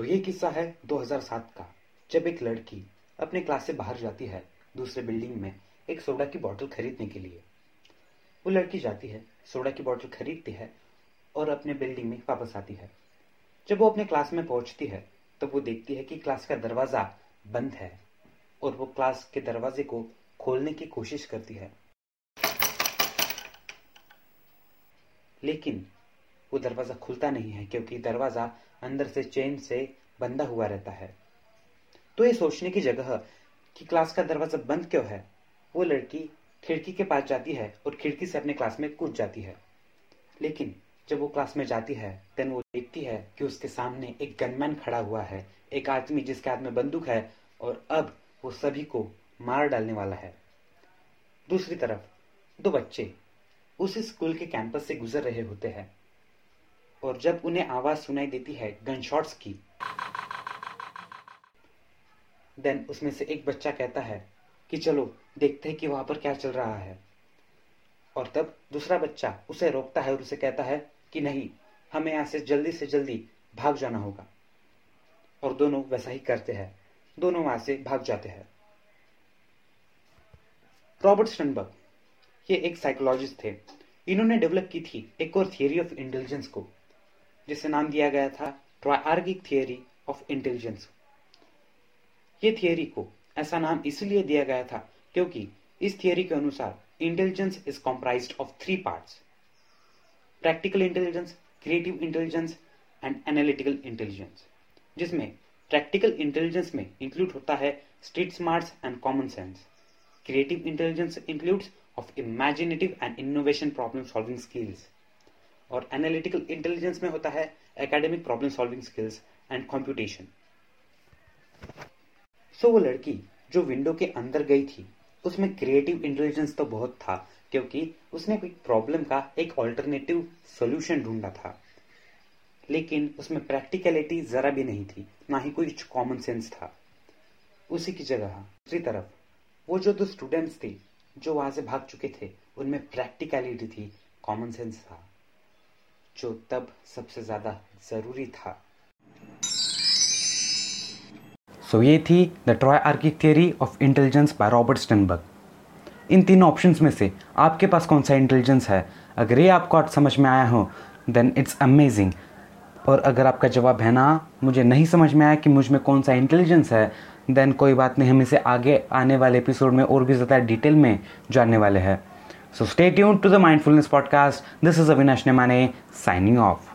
तो ये किस्सा है 2007 का। जब एक लड़की अपने क्लास से बाहर जाती है दूसरे बिल्डिंग में एक सोडा की बोतल खरीदने के लिए। वो लड़की जाती है, सोडा की बोतल खरीदती है और अपने बिल्डिंग में वापस आती है। जब वो अपने क्लास में पहुँचती है तो वो देखती है कि क्लास का दरवाज़ा बंद है और वो क्लास के दरवाजे को खोलने की कोशिश करती है। लेकिन वो दरवाज़ा खुलता नहीं है, क्योंकि दरवाज़ा अंदर से चेन से बंधा हुआ रहता है। तो ये सोचने की जगह कि क्लास का दरवाज़ा बंद क्यों है? वो लड़की खिड़की के पास जाती है और खिड़की से अपने क्लास में कूद जाती है। लेकिन जब वो क्लास में जाती है, देन वो देखती है कि उसके सामने एक गनमैन खड़ा हुआ है, एक आदमी जिसके हाथ में बंदूक है, और अब वो सभी को मार डालने वाला है। दूसरी तरफ़ दो बच्चे उस स्कूल के कैंपस से गुजर रहे होते हैं। और जब उन्हें आवाज़ सुनाई देती है गन शॉट्स की देन उसमें से एक बच्चा कहता है कि चलो, देखते हैं कि वहाँ पर क्या चल रहा है। और तब दूसरा बच्चा उसे रोकता है और उसे कहता है कि नहीं, हमें यहाँ से जल्दी से जल्दी भाग जाना होगा। और दोनों वैसा ही करते हैं। दोनों वहाँ से भाग जाते हैं। रॉबर्ट स्टनबर्ग ये एक साइकोलॉजिस्ट थे। इन्होंने डेवलप की थी एक और थियरी ऑफ़ इंटेलिजेंस को। जिसे नाम दिया गया था ट्राइआर्गिक थियोरी ऑफ़ इंटेलिजेंस। ये थियोरी को ऐसा नाम इसलिए दिया गया था क्योंकि इस थियोरी के अनुसार intelligence is comprise of three parts practical intelligence creative intelligence and analytical intelligence जिसमें प्रैक्टिकल इंटेलिजेंस में इंक्लूड होता है street smarts and common sense creative intelligence includes of imaginative and innovation problem solving skills और analytical intelligence में होता है academic problem solving skills and computation so वो लड़की जो विंडो के अंदर गई थी, उसमें क्रिएटिव इंटेलिजेंस तो बहुत था, क्योंकि उसने कोई प्रॉब्लम का एक ऑल्टरनेटिव सोल्यूशन ढूंढा था। लेकिन उसमें प्रैक्टिकलिटी जरा भी नहीं थी, ना ही कोई कॉमन सेंस था। उसी की जगह, दूसरी तरफ़, वो जो दो स्टूडेंट्स थे, जो वहाँ से भाग चुके थे, उनमें प्रैक्टिकलिटी थी कॉमन सेंस था। जो तब सबसे ज़्यादा ज़रूरी था। सो so, ये थी the triarchic theory of intelligence by Robert Sternberg इन तीन ऑप्शंस में से आपके पास कौन सा इंटेलिजेंस है? अगर ये आपको समझ में आया हो देन इट्स अमेजिंग और अगर आपका जवाब है ना मुझे नहीं समझ में आया कि मुझमें कौन सा इंटेलिजेंस है देन कोई बात नहीं हम इसे आगे आने वाले एपिसोड में और भी ज़्यादा डिटेल में जानने वाले हैं। So stay tuned to the Mindfulness Podcast. This is Avinash Nemane signing off.